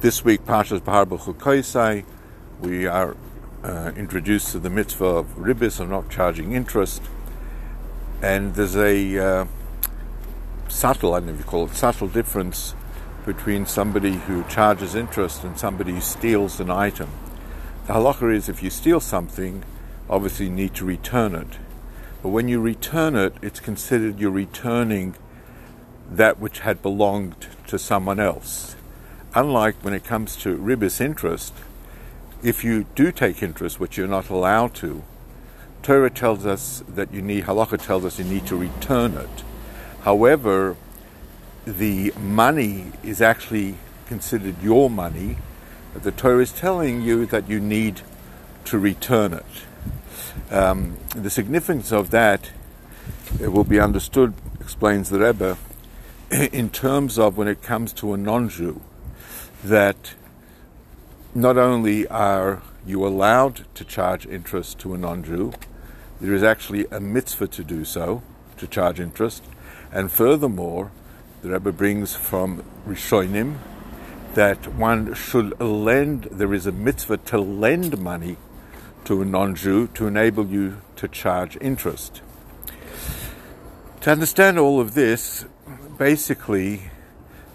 This week, Parshas Bahar B'chukoisai, we are uh, introduced to the mitzvah of ribis, of not charging interest. And there's a uh, subtle, I don't know if you call it, subtle difference between somebody who charges interest and somebody who steals an item. The halacha is if you steal something, obviously you need to return it. But when you return it, it's considered you're returning that which had belonged to someone else unlike when it comes to ribis interest, if you do take interest, which you're not allowed to, Torah tells us that you need, halacha tells us you need to return it. However, the money is actually considered your money. The Torah is telling you that you need to return it. Um, the significance of that it will be understood, explains the Rebbe, in terms of when it comes to a non-Jew that not only are you allowed to charge interest to a non Jew, there is actually a mitzvah to do so, to charge interest. And furthermore, the Rebbe brings from Rishonim that one should lend, there is a mitzvah to lend money to a non Jew to enable you to charge interest. To understand all of this, basically,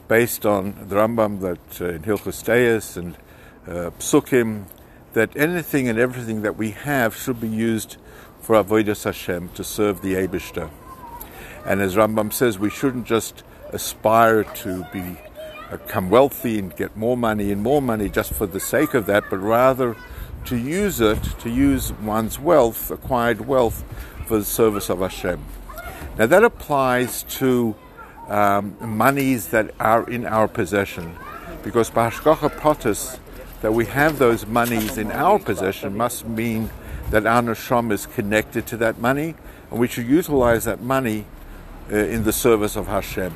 based on the Rambam that uh, in Hilchos and uh, Psukim, that anything and everything that we have should be used for Avodah Hashem to serve the Aibishter. And as Rambam says, we shouldn't just aspire to be become wealthy and get more money and more money just for the sake of that, but rather to use it, to use one's wealth, acquired wealth, for the service of Hashem. Now that applies to um, monies that are in our possession. Because Bashgacha Pratis, that we have those monies in our possession must mean that our neshama is connected to that money, and we should utilize that money uh, in the service of Hashem.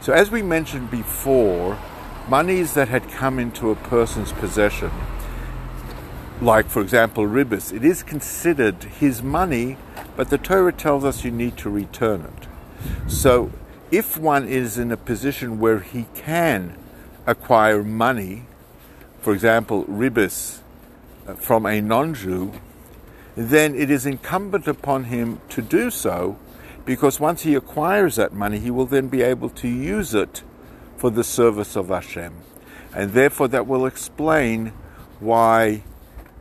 So, as we mentioned before, monies that had come into a person's possession, like for example ribis, it is considered his money, but the Torah tells us you need to return it. So if one is in a position where he can acquire money, for example, ribis, uh, from a non Jew, then it is incumbent upon him to do so because once he acquires that money, he will then be able to use it for the service of Hashem. And therefore, that will explain why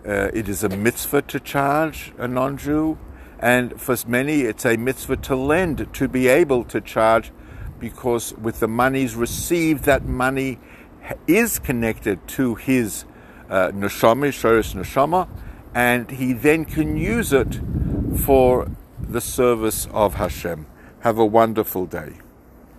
uh, it is a mitzvah to charge a non Jew, and for many, it's a mitzvah to lend to be able to charge because with the monies received, that money is connected to his uh, neshama, shoresh neshama, and he then can use it for the service of Hashem. Have a wonderful day.